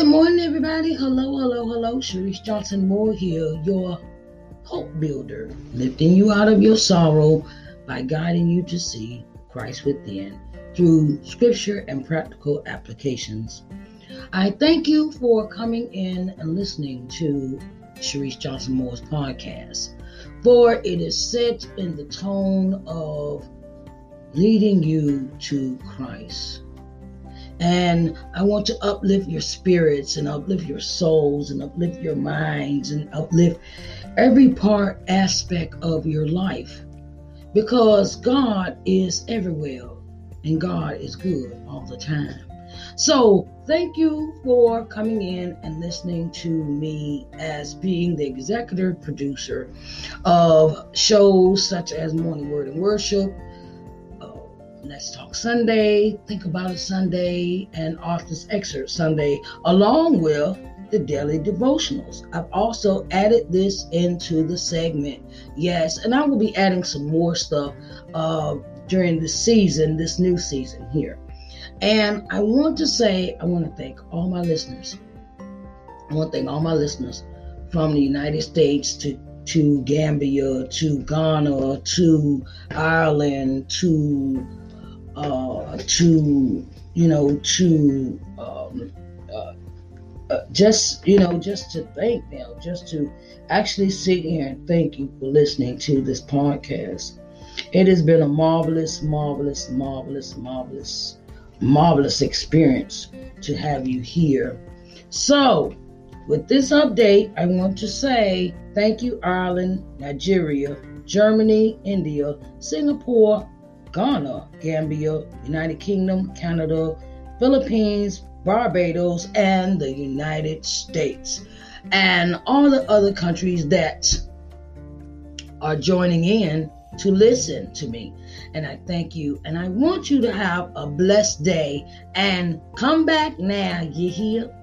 everybody. Hello, hello, hello. Sharice Johnson Moore here, your hope builder, lifting you out of your sorrow by guiding you to see Christ within through scripture and practical applications. I thank you for coming in and listening to Sharice Johnson Moore's podcast, for it is set in the tone of leading you to Christ. And I want to uplift your spirits and uplift your souls and uplift your minds and uplift every part aspect of your life because God is everywhere and God is good all the time. So, thank you for coming in and listening to me as being the executive producer of shows such as Morning Word and Worship, Let's Talk Sunday, Think About It Sunday, and Author's Excerpt Sunday, along with the daily devotionals. I've also added this into the segment. Yes, and I will be adding some more stuff uh, during the season, this new season here. And I want to say, I want to thank all my listeners. I want to thank all my listeners from the United States to to Gambia, to Ghana, to Ireland, to uh, to you know to um, uh, uh, just you know just to thank them, just to actually sit here and thank you for listening to this podcast. It has been a marvelous, marvelous, marvelous, marvelous, marvelous experience to have you here. So, with this update, I want to say thank you, Ireland, Nigeria, Germany, India, Singapore, Ghana, Gambia, United Kingdom, Canada, Philippines, Barbados, and the United States, and all the other countries that are joining in to listen to me. And I thank you. And I want you to have a blessed day and come back now. You hear?